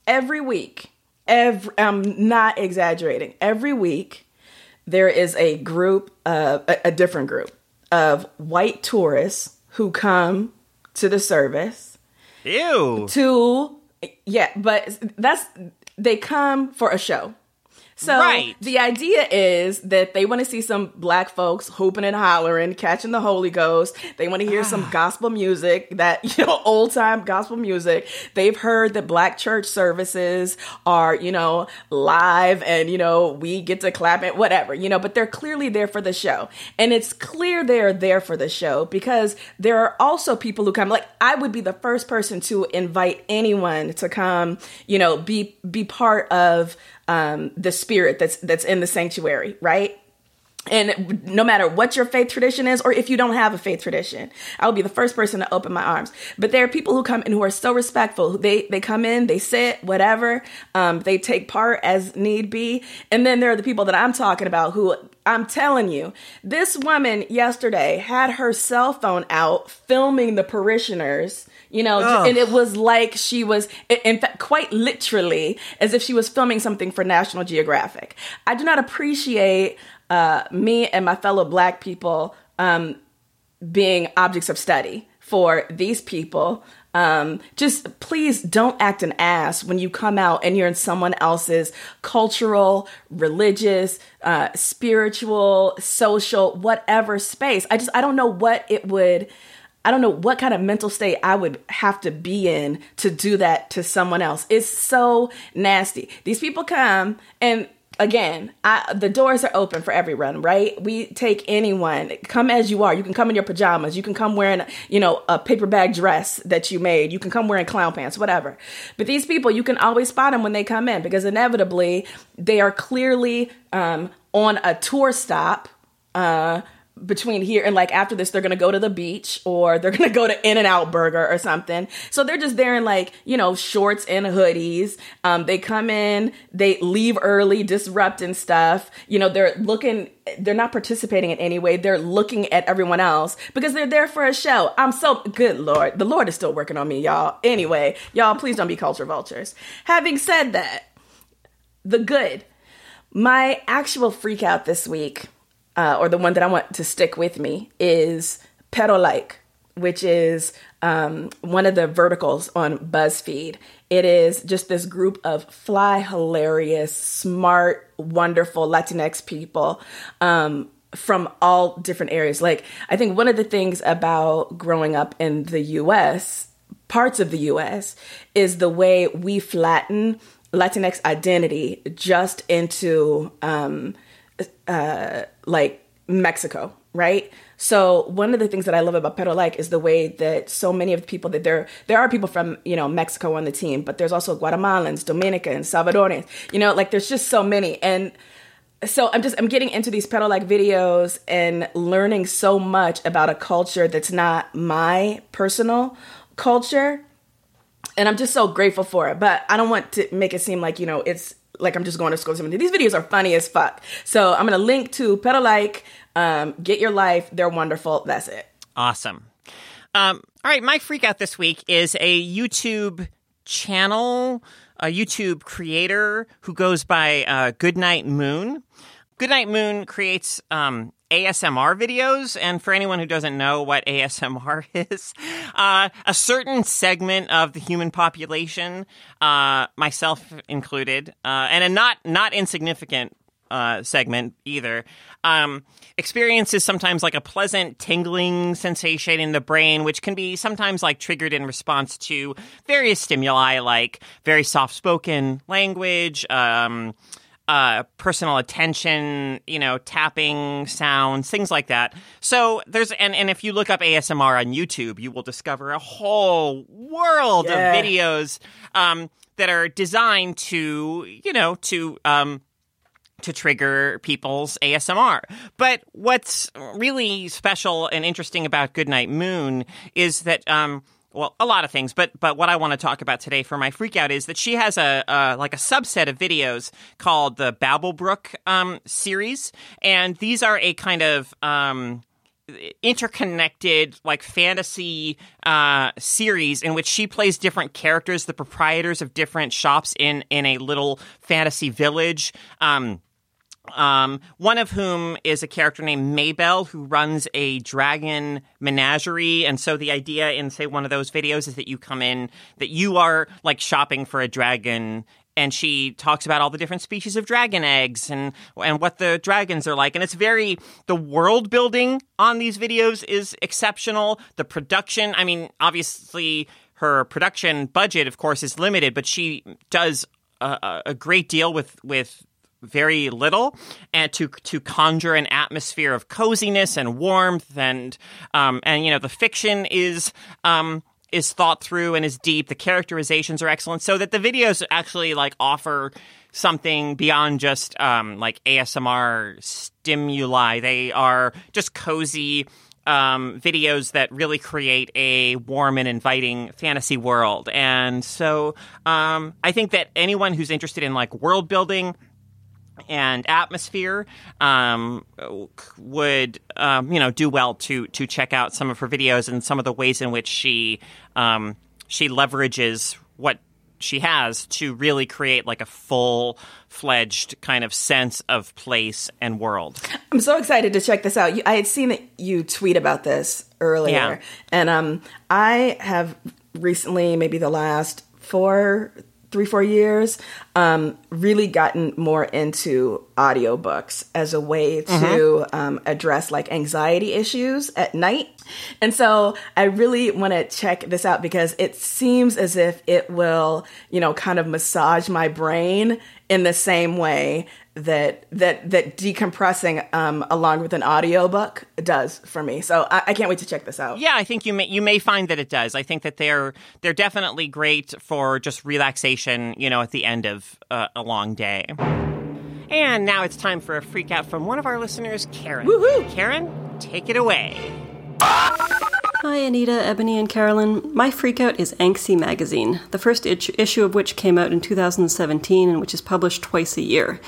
every week, every, I'm not exaggerating, every week there is a group, uh, a, a different group of white tourists who come to the service Ew. to, yeah, but that's, they come for a show. So Right. the idea is that they want to see some black folks hooping and hollering, catching the Holy Ghost. They want to hear some ah. gospel music, that you know, old time gospel music. They've heard that black church services are, you know, live and you know, we get to clap it, whatever, you know, but they're clearly there for the show. And it's clear they're there for the show because there are also people who come like I would be the first person to invite anyone to come, you know, be be part of um, the spirit that's that's in the sanctuary, right? And no matter what your faith tradition is, or if you don't have a faith tradition, I will be the first person to open my arms. But there are people who come in who are so respectful. They they come in, they sit, whatever. Um, they take part as need be. And then there are the people that I'm talking about who I'm telling you, this woman yesterday had her cell phone out filming the parishioners. You know, Ugh. and it was like she was, in fact, quite literally, as if she was filming something for National Geographic. I do not appreciate uh, me and my fellow black people um, being objects of study for these people. Um, just please don't act an ass when you come out and you're in someone else's cultural, religious, uh, spiritual, social, whatever space. I just, I don't know what it would. I don't know what kind of mental state I would have to be in to do that to someone else. It's so nasty. These people come and again, I, the doors are open for everyone, right? We take anyone. Come as you are. You can come in your pajamas. You can come wearing, you know, a paper bag dress that you made. You can come wearing clown pants, whatever. But these people, you can always spot them when they come in because inevitably they are clearly um, on a tour stop. Uh, between here and like after this they're gonna go to the beach or they're gonna go to in and out burger or something. So they're just there in like you know shorts and hoodies. Um they come in they leave early disrupting stuff. You know they're looking they're not participating in any way. They're looking at everyone else because they're there for a show. I'm so good lord the lord is still working on me y'all. Anyway y'all please don't be culture vultures. Having said that the good. My actual freak out this week uh, or the one that I want to stick with me is Pero Like, which is um, one of the verticals on BuzzFeed. It is just this group of fly, hilarious, smart, wonderful Latinx people um, from all different areas. Like, I think one of the things about growing up in the US, parts of the US, is the way we flatten Latinx identity just into um, uh, like Mexico, right? So one of the things that I love about Pero Like is the way that so many of the people that there there are people from you know Mexico on the team, but there's also Guatemalans, Dominicans, Salvadorians. You know, like there's just so many, and so I'm just I'm getting into these Pero Like videos and learning so much about a culture that's not my personal culture. And I'm just so grateful for it. But I don't want to make it seem like, you know, it's like I'm just going to school something. These videos are funny as fuck. So I'm gonna link to Pero Like, um, get your life. They're wonderful. That's it. Awesome. Um, all right, my freak out this week is a YouTube channel, a YouTube creator who goes by uh, Goodnight Moon. Goodnight Moon creates um, ASMR videos, and for anyone who doesn't know what ASMR is, uh, a certain segment of the human population, uh, myself included, uh, and a not not insignificant uh, segment either, um, experiences sometimes like a pleasant tingling sensation in the brain, which can be sometimes like triggered in response to various stimuli, like very soft spoken language. Um, uh, personal attention, you know, tapping sounds, things like that. So there's and and if you look up ASMR on YouTube, you will discover a whole world Yeah. of videos um, that are designed to, you know, to um, to trigger people's ASMR. But what's really special and interesting about Goodnight Moon is that um well, a lot of things, but but what I want to talk about today for my freak out is that she has a, a like a subset of videos called the Babblebrook um, series, and these are a kind of um, interconnected like fantasy uh, series in which she plays different characters, the proprietors of different shops in in a little fantasy village. Um, um, one of whom is a character named Maybell who runs a dragon menagerie. And so the idea in, say, one of those videos is that you come in, that you are like shopping for a dragon. And she talks about all the different species of dragon eggs and and what the dragons are like, and it's very the world building on these videos is exceptional. The production, I mean, obviously her production budget, of course, is limited, but she does a, a- great deal with with very little and to to conjure an atmosphere of coziness and warmth and um and you know the fiction is um is thought through and is deep the characterizations are excellent so that the videos actually like offer something beyond just um like ASMR stimuli they are just cozy um, videos that really create a warm and inviting fantasy world. And so um, I think that anyone who's interested in like world building and atmosphere um, would um, you know do well to to check out some of her videos and some of the ways in which she um, she leverages what she has to really create like a full fledged kind of sense of place and world. I'm so excited to check this out. You, I had seen that you tweet about this earlier, Yeah. and um, I have recently, maybe the last four, three, four years, um, really gotten more into audiobooks as a way to um, address like anxiety issues at night. And so I really want to check this out because it seems as if it will, you know, kind of massage my brain in the same way that that that decompressing um, along with an audiobook does for me. So I, I can't wait to check this out. Yeah, I think you may you may find that it does. I think that they're they're definitely great for just relaxation. You know, at the end of uh, a long day. And now it's time for a freak out from one of our listeners, Karen. Woohoo! Karen, take it away. Hi, Anita, Ebony, and Carolyn. My freakout is Anxy magazine, the first issue of which came out in 2017 and which is published twice a year.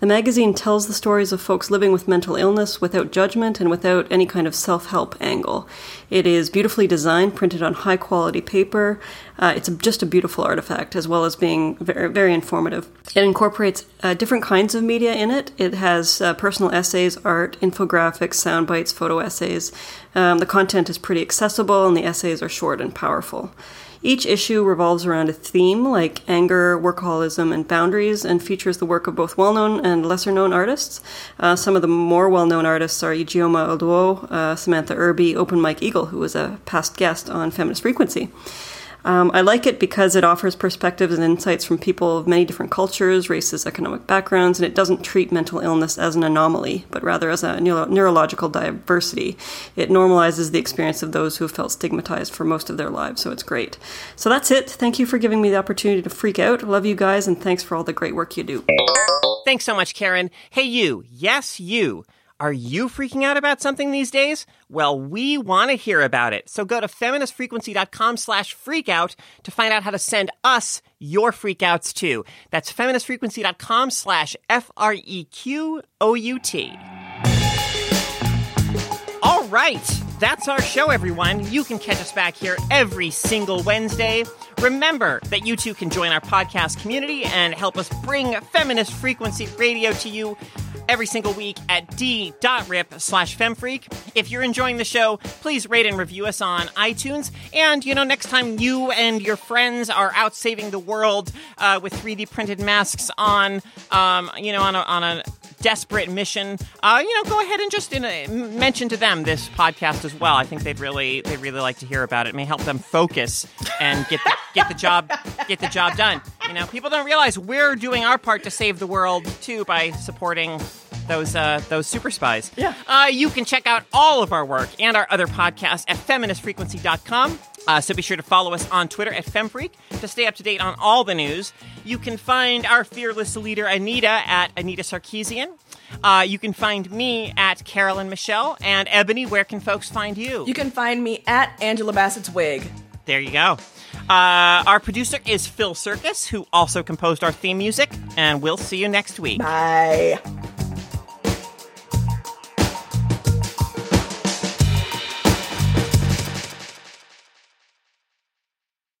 The magazine tells the stories of folks living with mental illness without judgment and without any kind of self help angle. It is beautifully designed, printed on high quality paper. Uh, it's just a beautiful artifact, as well as being very, very informative. It incorporates uh, different kinds of media in it. It has uh, personal essays, art, infographics, sound bites, photo essays. Um, the content is pretty accessible, and the essays are short and powerful. Each issue revolves around a theme like anger, workaholism, and boundaries, and features the work of both well known and lesser known artists. Uh, some of the more well known artists are Ijeoma Oluo, uh, Samantha Irby, Open Mike Eagle, who was a past guest on Feminist Frequency. Um, I like it because it offers perspectives and insights from people of many different cultures, races, economic backgrounds, and it doesn't treat mental illness as an anomaly, but rather as a neuro- neurological diversity. It normalizes the experience of those who have felt stigmatized for most of their lives, so it's great. So that's it. Thank you for giving me the opportunity to freak out. Love you guys, and thanks for all the great work you do. Thanks so much, Karen. Hey, you. Yes, you. Are you freaking out about something these days? Well, we want to hear about it. So go to feministfrequency.com slash freakout to find out how to send us your freakouts too. That's feministfrequency.com slash F-R-E-Q-O-U-T. All right. That's our show, everyone. You can catch us back here every single Wednesday. Remember that you too can join our podcast community and help us bring Feminist Frequency Radio to you every single week at d.rip slash femfreak. If you're enjoying the show, please rate and review us on iTunes. And, you know, next time you and your friends are out saving the world uh, with 3D printed masks on, um, you know, on a, on a desperate mission, uh, you know, go ahead and just uh, mention to them this podcast as well. I think they'd really they'd really like to hear about it. It may help them focus and get the, get the job get the job done. You know, people don't realize we're doing our part to save the world too by supporting those uh, those super spies. Yeah. Uh, you can check out all of our work and our other podcasts at feministfrequency.com. Uh, so be sure to follow us on Twitter at FemFreak to stay up to date on all the news. You can find our fearless leader Anita at Anita Sarkeesian. Uh, you can find me at Carolyn Michelle and Ebony. Where can folks find you? You can find me at Angela Bassett's wig. There you go. Uh, our producer is Phil Circus, who also composed our theme music, and we'll see you next week. Bye.